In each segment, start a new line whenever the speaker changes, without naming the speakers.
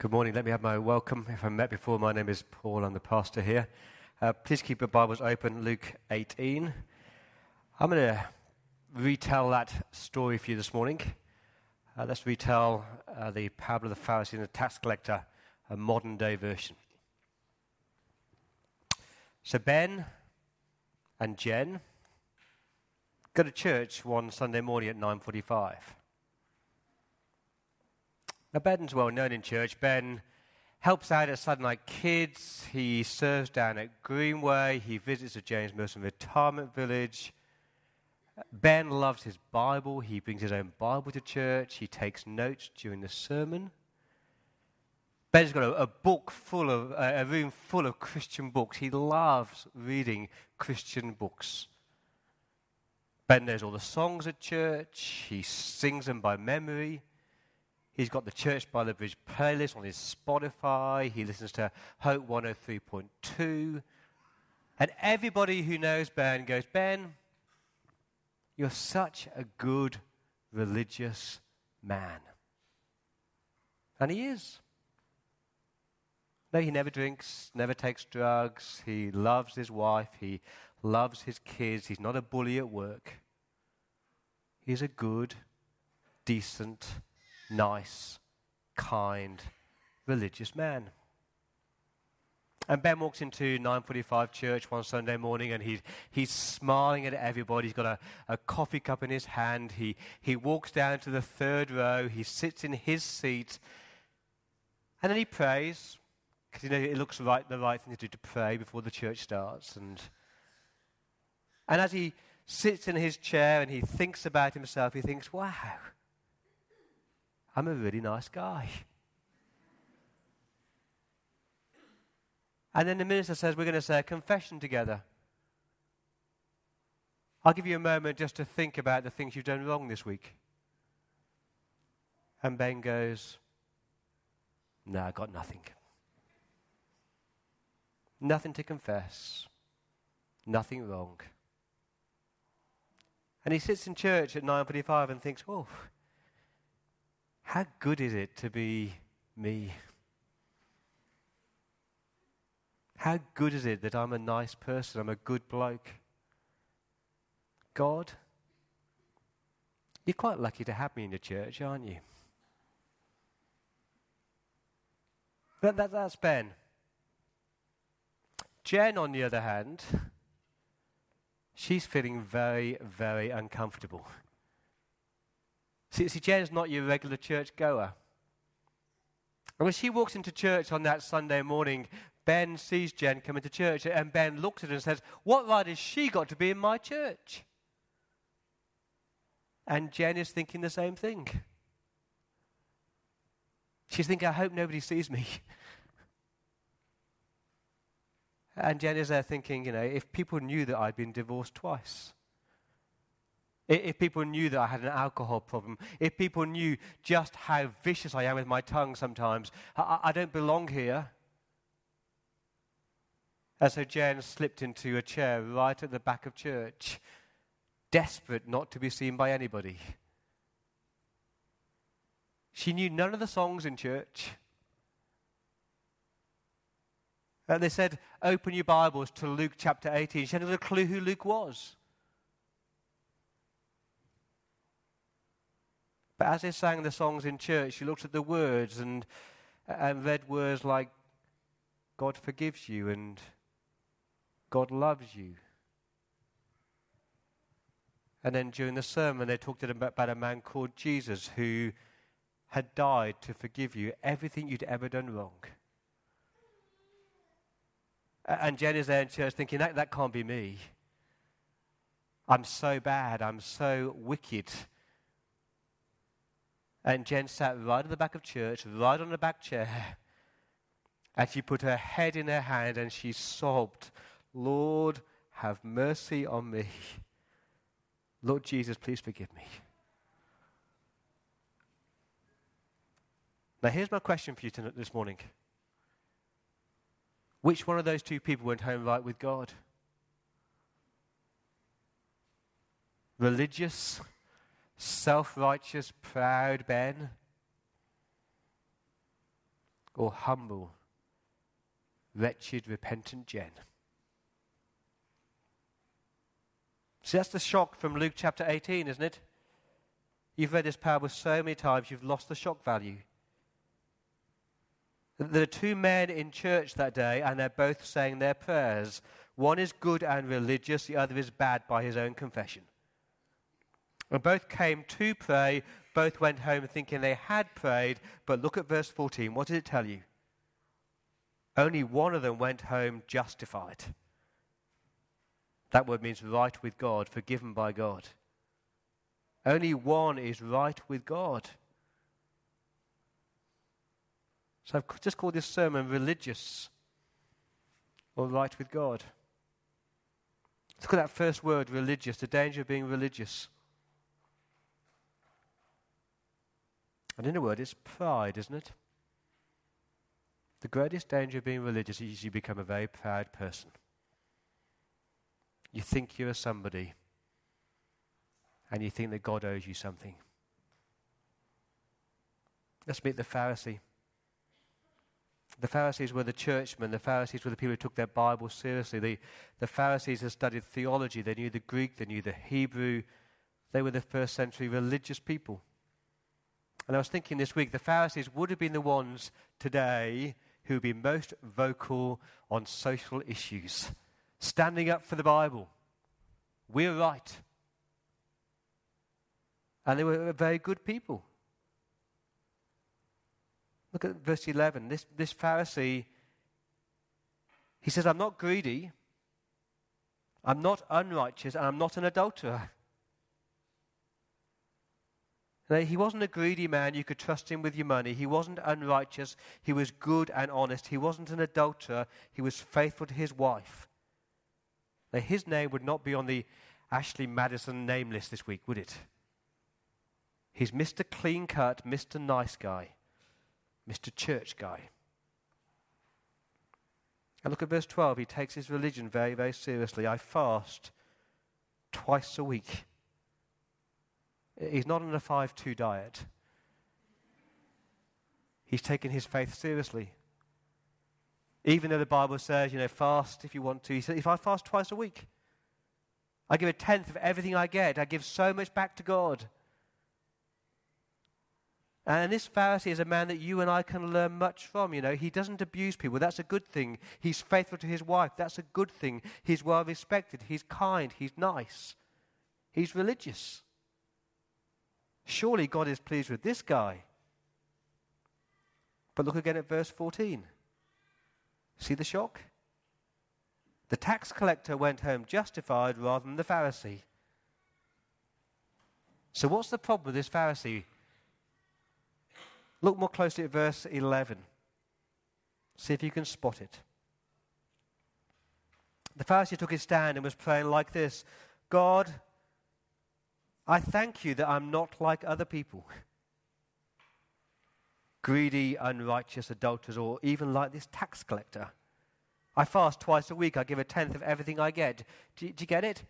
Good morning. Let me have my welcome. If I met before, my name is Paul. I'm the pastor here. Uh, please keep your Bibles open, Luke 18. I'm going to retell that story for you this morning. Uh, let's retell uh, the parable of the Pharisee and the tax collector, a modern day version. So Ben and Jen go to church one Sunday morning at 9:45. Now, Ben's well known in church. Ben helps out at Southern Light Kids. He serves down at Greenway. He visits the James Merson Retirement Village. Ben loves his Bible. He brings his own Bible to church. He takes notes during the sermon. Ben's got a, a book full of, uh, a room full of Christian books. He loves reading Christian books. Ben knows all the songs at church. He sings them by memory. He's got the Church by the Bridge playlist on his Spotify. He listens to Hope 103.2. And everybody who knows Ben goes, Ben, you're such a good religious man. And he is. No, he never drinks, never takes drugs. He loves his wife. He loves his kids. He's not a bully at work. He's a good, decent, nice, kind, religious man. And Ben walks into 945 church one Sunday morning and he's, he's smiling at everybody. He's got a, a coffee cup in his hand. He, he walks down to the third row. He sits in his seat. And then he prays because you know it looks right the right thing to do to pray before the church starts. And, and as he sits in his chair and he thinks about himself, he thinks, wow, I'm a really nice guy. And then the minister says, We're going to say a confession together. I'll give you a moment just to think about the things you've done wrong this week. And Ben goes, No, I got nothing. Nothing to confess. Nothing wrong. And he sits in church at 9.45 and thinks, oh, how good is it to be me? How good is it that I'm a nice person? I'm a good bloke? God, you're quite lucky to have me in the church, aren't you? But that, that's Ben. Jen, on the other hand, she's feeling very, very uncomfortable. See, see, Jen's not your regular church goer. And when she walks into church on that Sunday morning, Ben sees Jen come into church, and Ben looks at her and says, What right has she got to be in my church? And Jen is thinking the same thing. She's thinking, I hope nobody sees me. and Jen is there thinking, you know, if people knew that I'd been divorced twice, if people knew that I had an alcohol problem, if people knew just how vicious I am with my tongue sometimes, I, I don't belong here. And so Jen slipped into a chair right at the back of church, desperate not to be seen by anybody. She knew none of the songs in church. And they said, Open your Bibles to Luke chapter 18. She had no clue who Luke was. But as they sang the songs in church, she looked at the words and, and read words like, God forgives you and God loves you. And then during the sermon, they talked about a man called Jesus who had died to forgive you everything you'd ever done wrong. And Jen is there in church thinking, that, that can't be me. I'm so bad. I'm so wicked. And Jen sat right at the back of church, right on the back chair. And she put her head in her hand and she sobbed, Lord, have mercy on me. Lord Jesus, please forgive me. Now, here's my question for you tonight, this morning. Which one of those two people went home right with God? Religious self righteous, proud Ben? or humble, wretched, repentant Jen. See, that's the shock from Luke chapter 18, isn't it? You've read this parable so many times, you've lost the shock value. There are two men in church that day, and they're both saying their prayers. One is good and religious, the other is bad by his own confession. And both came to pray, both went home thinking they had prayed, but look at verse 14. What did it tell you? Only one of them went home justified. That word means right with God, forgiven by God. Only one is right with God. So I've just called this sermon religious or right with God. Look at that first word, religious, the danger of being religious. And in a word, it's pride, isn't it? The greatest danger of being religious is you become a very proud person. You think you're somebody, and you think that God owes you something. Let's meet the Pharisee. The Pharisees were the churchmen. The Pharisees were the people who took their Bible seriously. The, the Pharisees had studied theology. They knew the Greek, they knew the Hebrew. They were the first century religious people. And I was thinking this week, the Pharisees would have been the ones today who would be most vocal on social issues standing up for the Bible. We're right. And they were very good people. Look at verse 11. This, this Pharisee, he says, I'm not greedy, I'm not unrighteous, and I'm not an adulterer. He wasn't a greedy man. You could trust him with your money. He wasn't unrighteous. He was good and honest. He wasn't an adulterer. He was faithful to his wife. Now, his name would not be on the Ashley Madison name list this week, would it? He's Mr. Clean Cut, Mr. Nice Guy, Mr. Church Guy. And look at verse 12. He takes his religion very, very seriously. I fast twice a week. He's not on a 5 2 diet. He's taken his faith seriously. Even though the Bible says, you know, fast if you want to. He said, if I fast twice a week, I give a tenth of everything I get. I give so much back to God. And this Pharisee is a man that you and I can learn much from. You know, he doesn't abuse people. That's a good thing. He's faithful to his wife. That's a good thing. He's well respected. He's kind. He's nice. He's religious. Surely God is pleased with this guy. But look again at verse 14. See the shock? The tax collector went home justified rather than the Pharisee. So, what's the problem with this Pharisee? Look more closely at verse 11. See if you can spot it. The Pharisee took his stand and was praying like this God, I thank you that I'm not like other people greedy, unrighteous adulterers, or even like this tax collector. I fast twice a week. I give a tenth of everything I get. Do, do you get it?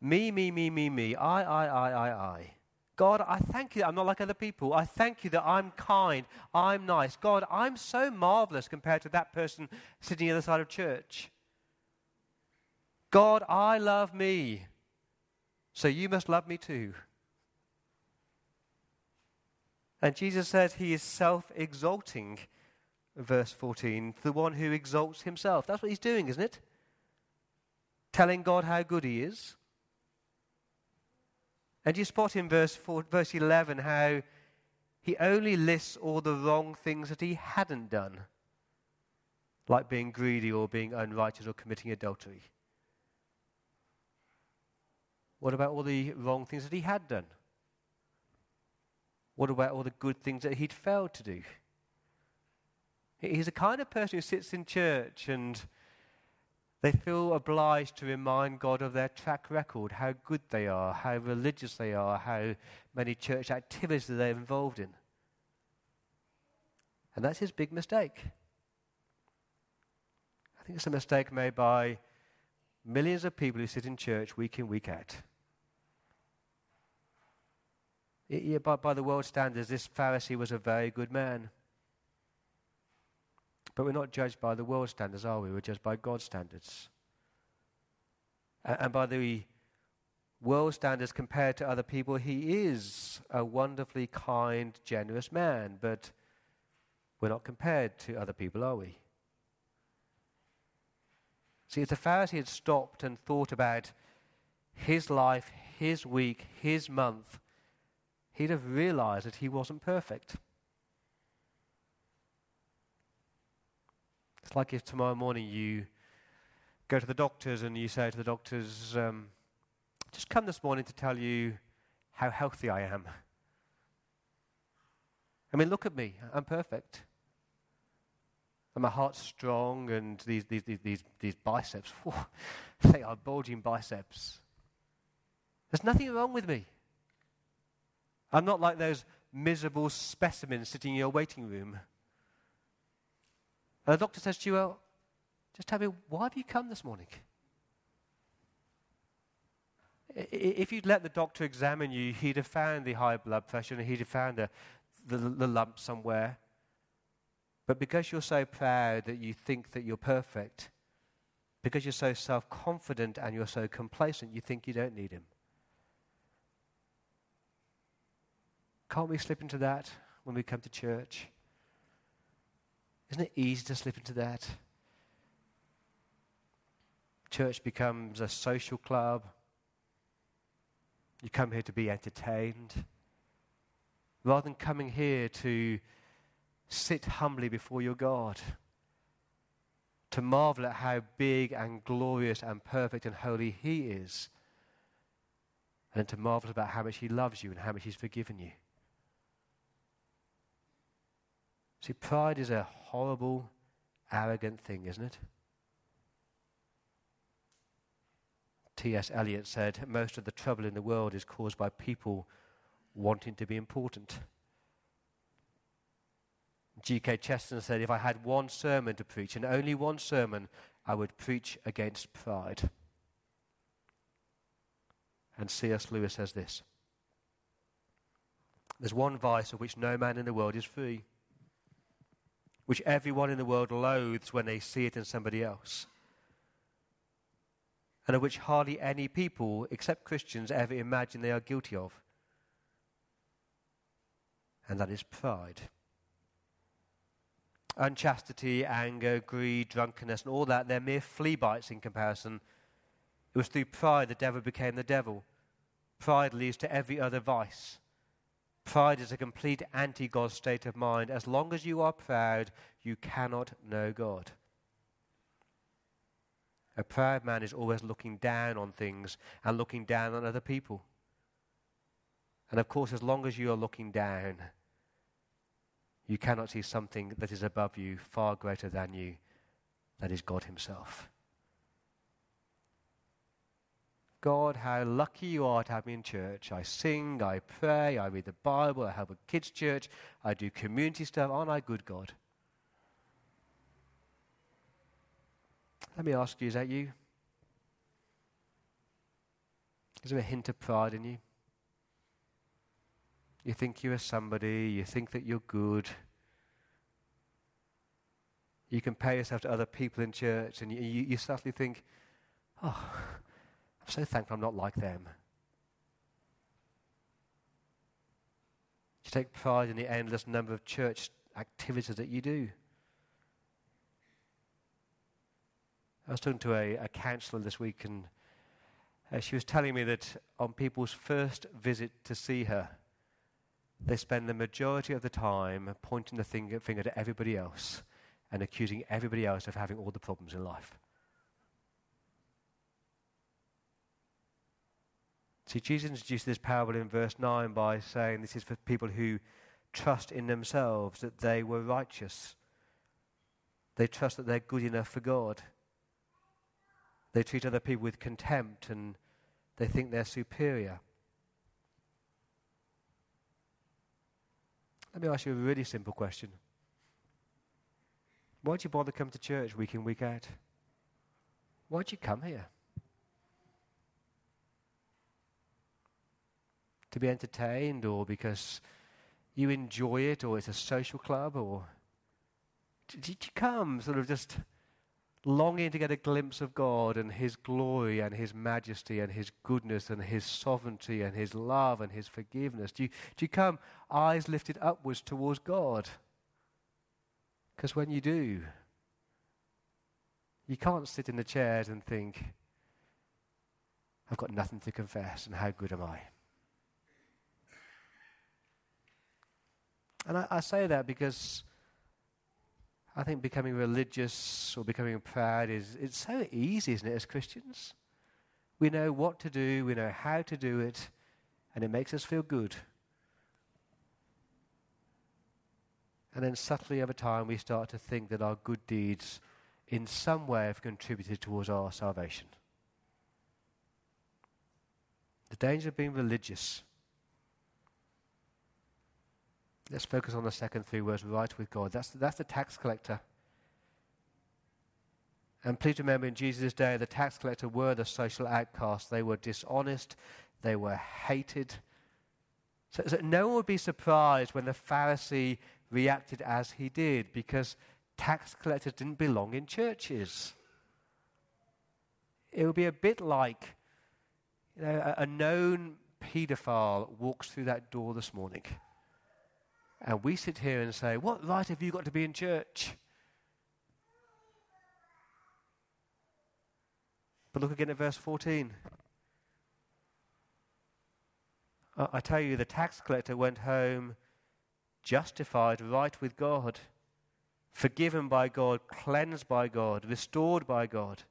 Me, me, me, me, me. I, I, I, I, I. God, I thank you that I'm not like other people. I thank you that I'm kind. I'm nice. God, I'm so marvelous compared to that person sitting on the other side of church. God, I love me. So you must love me too. And Jesus says he is self exalting, verse 14, the one who exalts himself. That's what he's doing, isn't it? Telling God how good he is. And you spot in verse, 4, verse 11 how he only lists all the wrong things that he hadn't done, like being greedy or being unrighteous or committing adultery. What about all the wrong things that he had done? What about all the good things that he'd failed to do? He's the kind of person who sits in church and they feel obliged to remind God of their track record, how good they are, how religious they are, how many church activities they're involved in. And that's his big mistake. I think it's a mistake made by millions of people who sit in church week in, week out. It, by, by the world standards, this Pharisee was a very good man. But we're not judged by the world standards, are we? We're judged by God's standards. And by the world standards compared to other people, he is a wonderfully kind, generous man. But we're not compared to other people, are we? See, if the Pharisee had stopped and thought about his life, his week, his month, he'd have realized that he wasn't perfect. It's like if tomorrow morning you go to the doctors and you say to the doctors, um, just come this morning to tell you how healthy I am. I mean, look at me. I'm perfect. And my heart's strong, and these, these, these, these biceps, whew, they are bulging biceps. There's nothing wrong with me. I'm not like those miserable specimens sitting in your waiting room. And the doctor says to you, Well, just tell me, why have you come this morning? If you'd let the doctor examine you, he'd have found the high blood pressure and he'd have found the, the, the lump somewhere. But because you're so proud that you think that you're perfect, because you're so self confident and you're so complacent, you think you don't need him. Can't we slip into that when we come to church? Isn't it easy to slip into that? Church becomes a social club. You come here to be entertained. Rather than coming here to sit humbly before your God, to marvel at how big and glorious and perfect and holy He is, and to marvel about how much He loves you and how much He's forgiven you. See, pride is a horrible, arrogant thing, isn't it? T.S. Eliot said, Most of the trouble in the world is caused by people wanting to be important. G.K. Chesterton said, If I had one sermon to preach, and only one sermon, I would preach against pride. And C.S. Lewis says this There's one vice of which no man in the world is free which everyone in the world loathes when they see it in somebody else, and of which hardly any people, except Christians, ever imagine they are guilty of. And that is pride. Unchastity, anger, greed, drunkenness, and all that, they're mere flea bites in comparison. It was through pride the devil became the devil. Pride leads to every other vice. Pride is a complete anti God state of mind. As long as you are proud, you cannot know God. A proud man is always looking down on things and looking down on other people. And of course, as long as you are looking down, you cannot see something that is above you, far greater than you, that is God Himself. God, how lucky you are to have me in church. I sing, I pray, I read the Bible, I help a kids' church, I do community stuff. Aren't I good, God? Let me ask you, is that you? Is there a hint of pride in you? You think you are somebody, you think that you're good. You compare yourself to other people in church, and you, you, you suddenly think, oh, I'm so thankful I'm not like them. You take pride in the endless number of church activities that you do. I was talking to a, a counselor this week, and uh, she was telling me that on people's first visit to see her, they spend the majority of the time pointing the finger, finger to everybody else and accusing everybody else of having all the problems in life. See, Jesus introduced this parable in verse 9 by saying this is for people who trust in themselves that they were righteous. They trust that they're good enough for God. They treat other people with contempt and they think they're superior. Let me ask you a really simple question. Why do you bother come to church week in, week out? Why do you come here? To be entertained or because you enjoy it or it's a social club or did you come sort of just longing to get a glimpse of God and His glory and His majesty and His goodness and His sovereignty and His love and His forgiveness? Do you, do you come eyes lifted upwards towards God? Because when you do, you can't sit in the chairs and think, I've got nothing to confess, and how good am I? And I, I say that because I think becoming religious or becoming proud is it's so easy, isn't it, as Christians? We know what to do, we know how to do it, and it makes us feel good. And then subtly over time, we start to think that our good deeds in some way have contributed towards our salvation. The danger of being religious Let's focus on the second three words right with God. That's, that's the tax collector. And please remember, in Jesus' day, the tax collector were the social outcasts. They were dishonest, they were hated. So, so, no one would be surprised when the Pharisee reacted as he did, because tax collectors didn't belong in churches. It would be a bit like you know, a, a known paedophile walks through that door this morning. And we sit here and say, What right have you got to be in church? But look again at verse 14. I tell you, the tax collector went home justified, right with God, forgiven by God, cleansed by God, restored by God.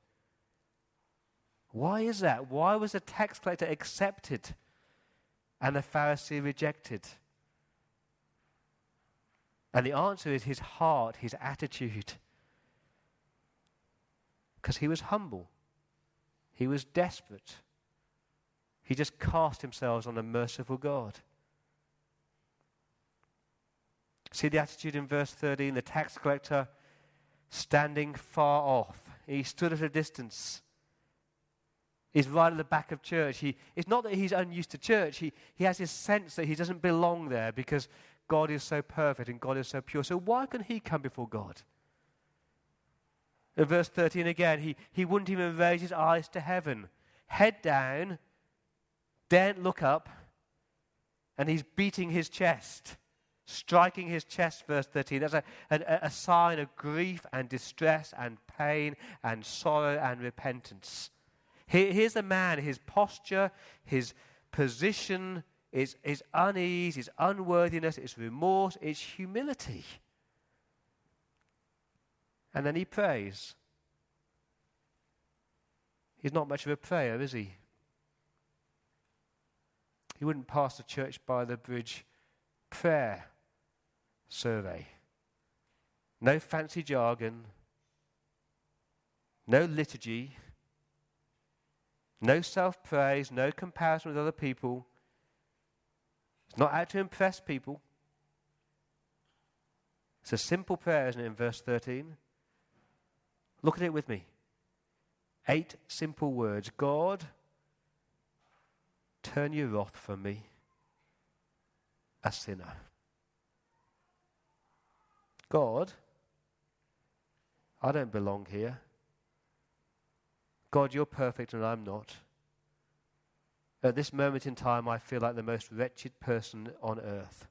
Why is that? Why was the tax collector accepted and the Pharisee rejected? And the answer is his heart, his attitude. Because he was humble, he was desperate. He just cast himself on the merciful God. See the attitude in verse 13 the tax collector standing far off. He stood at a distance. He's right at the back of church. He, it's not that he's unused to church. He, he has this sense that he doesn't belong there because God is so perfect and God is so pure. So why can he come before God? In verse 13 again, he, he wouldn't even raise his eyes to heaven. Head down, daren't look up, and he's beating his chest, striking his chest, verse 13. That's a, a, a sign of grief and distress and pain and sorrow and repentance. Here, here's a man, his posture, his position, it's, it's unease, it's unworthiness, it's remorse, it's humility. And then he prays. He's not much of a prayer, is he? He wouldn't pass the church by the bridge prayer survey. No fancy jargon, no liturgy, no self praise, no comparison with other people. It's not out to impress people. It's a simple prayer, isn't it, in verse 13? Look at it with me. Eight simple words God, turn your wrath from me, a sinner. God, I don't belong here. God, you're perfect and I'm not. At this moment in time, I feel like the most wretched person on earth.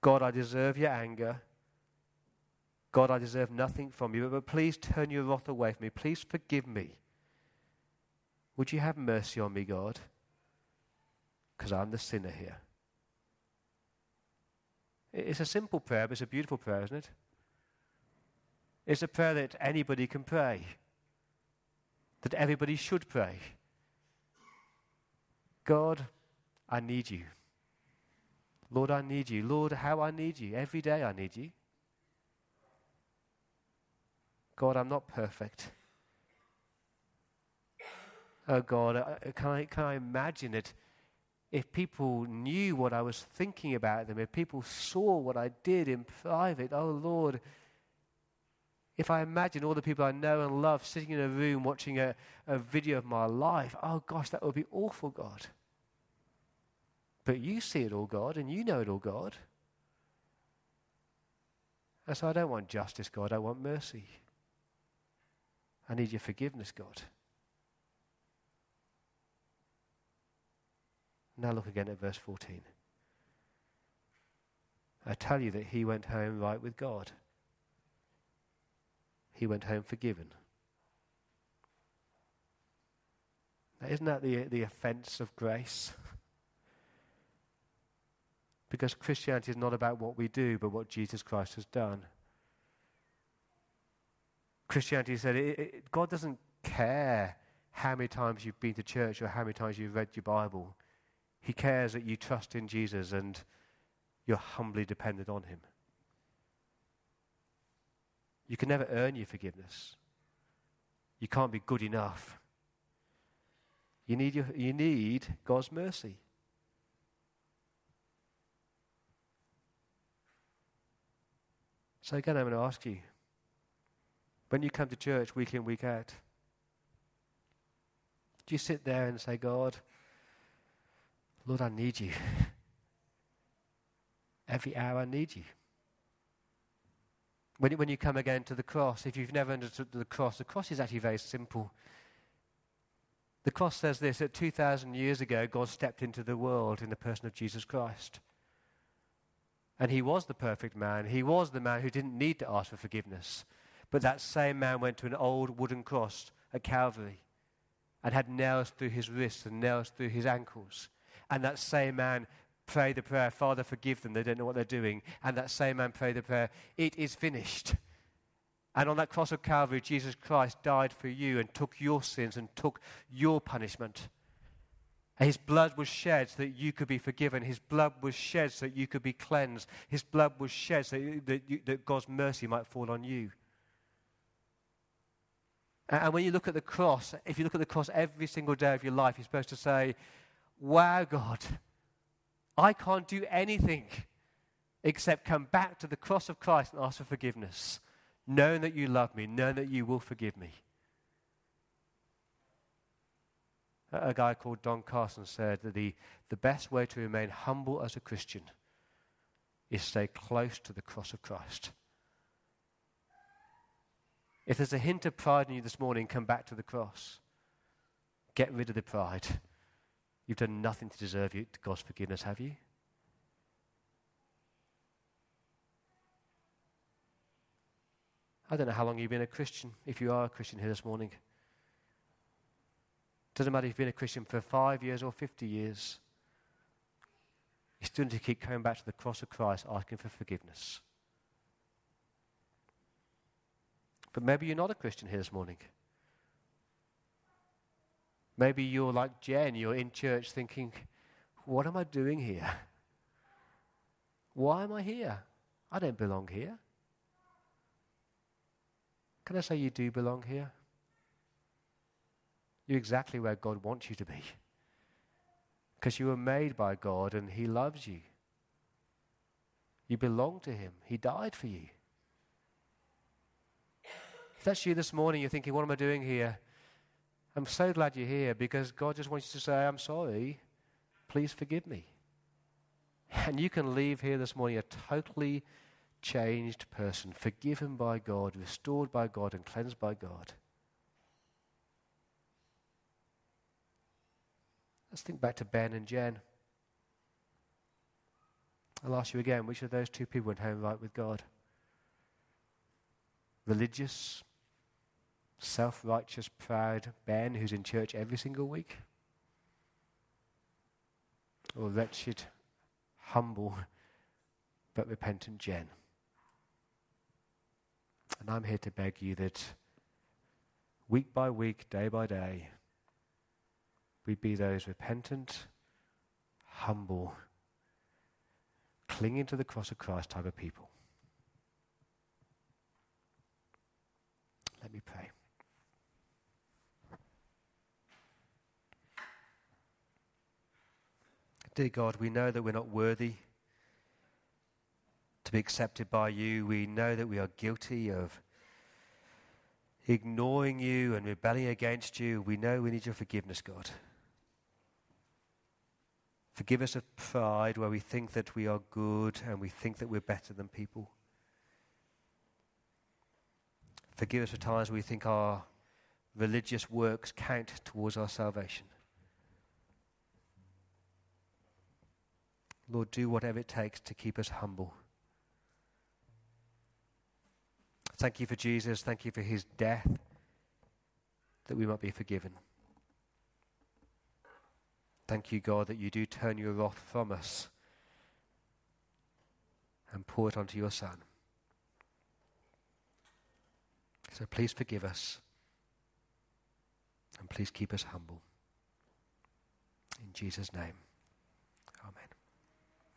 God, I deserve your anger. God, I deserve nothing from you, but please turn your wrath away from me. Please forgive me. Would you have mercy on me, God? Because I'm the sinner here. It's a simple prayer, but it's a beautiful prayer, isn't it? It's a prayer that anybody can pray, that everybody should pray. God, I need you. Lord, I need you. Lord, how I need you. Every day I need you. God, I'm not perfect. Oh God, can I, can I imagine it? If people knew what I was thinking about them, if people saw what I did in private, oh Lord, if I imagine all the people I know and love sitting in a room watching a, a video of my life, oh gosh, that would be awful, God. But you see it all, God, and you know it all, God. And so I don't want justice, God. I want mercy. I need your forgiveness, God. Now look again at verse 14. I tell you that he went home right with God. He went home forgiven. Now, isn't that the, the offense of grace? because Christianity is not about what we do, but what Jesus Christ has done. Christianity said it, it, God doesn't care how many times you've been to church or how many times you've read your Bible. He cares that you trust in Jesus and you're humbly dependent on Him. You can never earn your forgiveness. You can't be good enough. You need, your, you need God's mercy. So, again, I'm going to ask you when you come to church week in, week out, do you sit there and say, God, Lord, I need you? Every hour I need you. When, when you come again to the cross, if you've never understood the cross, the cross is actually very simple. The cross says this that 2,000 years ago, God stepped into the world in the person of Jesus Christ. And he was the perfect man. He was the man who didn't need to ask for forgiveness. But that same man went to an old wooden cross at Calvary and had nails through his wrists and nails through his ankles. And that same man prayed the prayer, Father, forgive them, they don't know what they're doing. And that same man prayed the prayer, It is finished. And on that cross of Calvary, Jesus Christ died for you and took your sins and took your punishment. His blood was shed so that you could be forgiven. His blood was shed so that you could be cleansed. His blood was shed so that, you, that God's mercy might fall on you. And when you look at the cross, if you look at the cross every single day of your life, you're supposed to say, Wow, God, I can't do anything except come back to the cross of Christ and ask for forgiveness, knowing that you love me, knowing that you will forgive me. A guy called Don Carson said that the, the best way to remain humble as a Christian is stay close to the cross of Christ. If there's a hint of pride in you this morning, come back to the cross. Get rid of the pride. You've done nothing to deserve God's forgiveness, have you? I don't know how long you've been a Christian, if you are a Christian here this morning. Doesn't matter if you've been a Christian for five years or 50 years. You still need to keep coming back to the cross of Christ asking for forgiveness. But maybe you're not a Christian here this morning. Maybe you're like Jen, you're in church thinking, what am I doing here? Why am I here? I don't belong here. Can I say you do belong here? You're exactly where God wants you to be. Because you were made by God and He loves you. You belong to Him. He died for you. If that's you this morning, you're thinking, what am I doing here? I'm so glad you're here because God just wants you to say, I'm sorry. Please forgive me. And you can leave here this morning a totally changed person, forgiven by God, restored by God, and cleansed by God. Let's think back to Ben and Jen. I'll ask you again which of those two people went home right with God? Religious, self righteous, proud Ben who's in church every single week? Or wretched, humble, but repentant Jen? And I'm here to beg you that week by week, day by day, we be those repentant, humble, clinging to the cross of Christ type of people. Let me pray. Dear God, we know that we're not worthy to be accepted by you. We know that we are guilty of ignoring you and rebelling against you. We know we need your forgiveness, God. Forgive us of pride where we think that we are good and we think that we're better than people. Forgive us for times where we think our religious works count towards our salvation. Lord, do whatever it takes to keep us humble. Thank you for Jesus. Thank you for his death that we might be forgiven. Thank you, God, that you do turn your wrath from us and pour it onto your Son. So please forgive us and please keep us humble. In Jesus' name.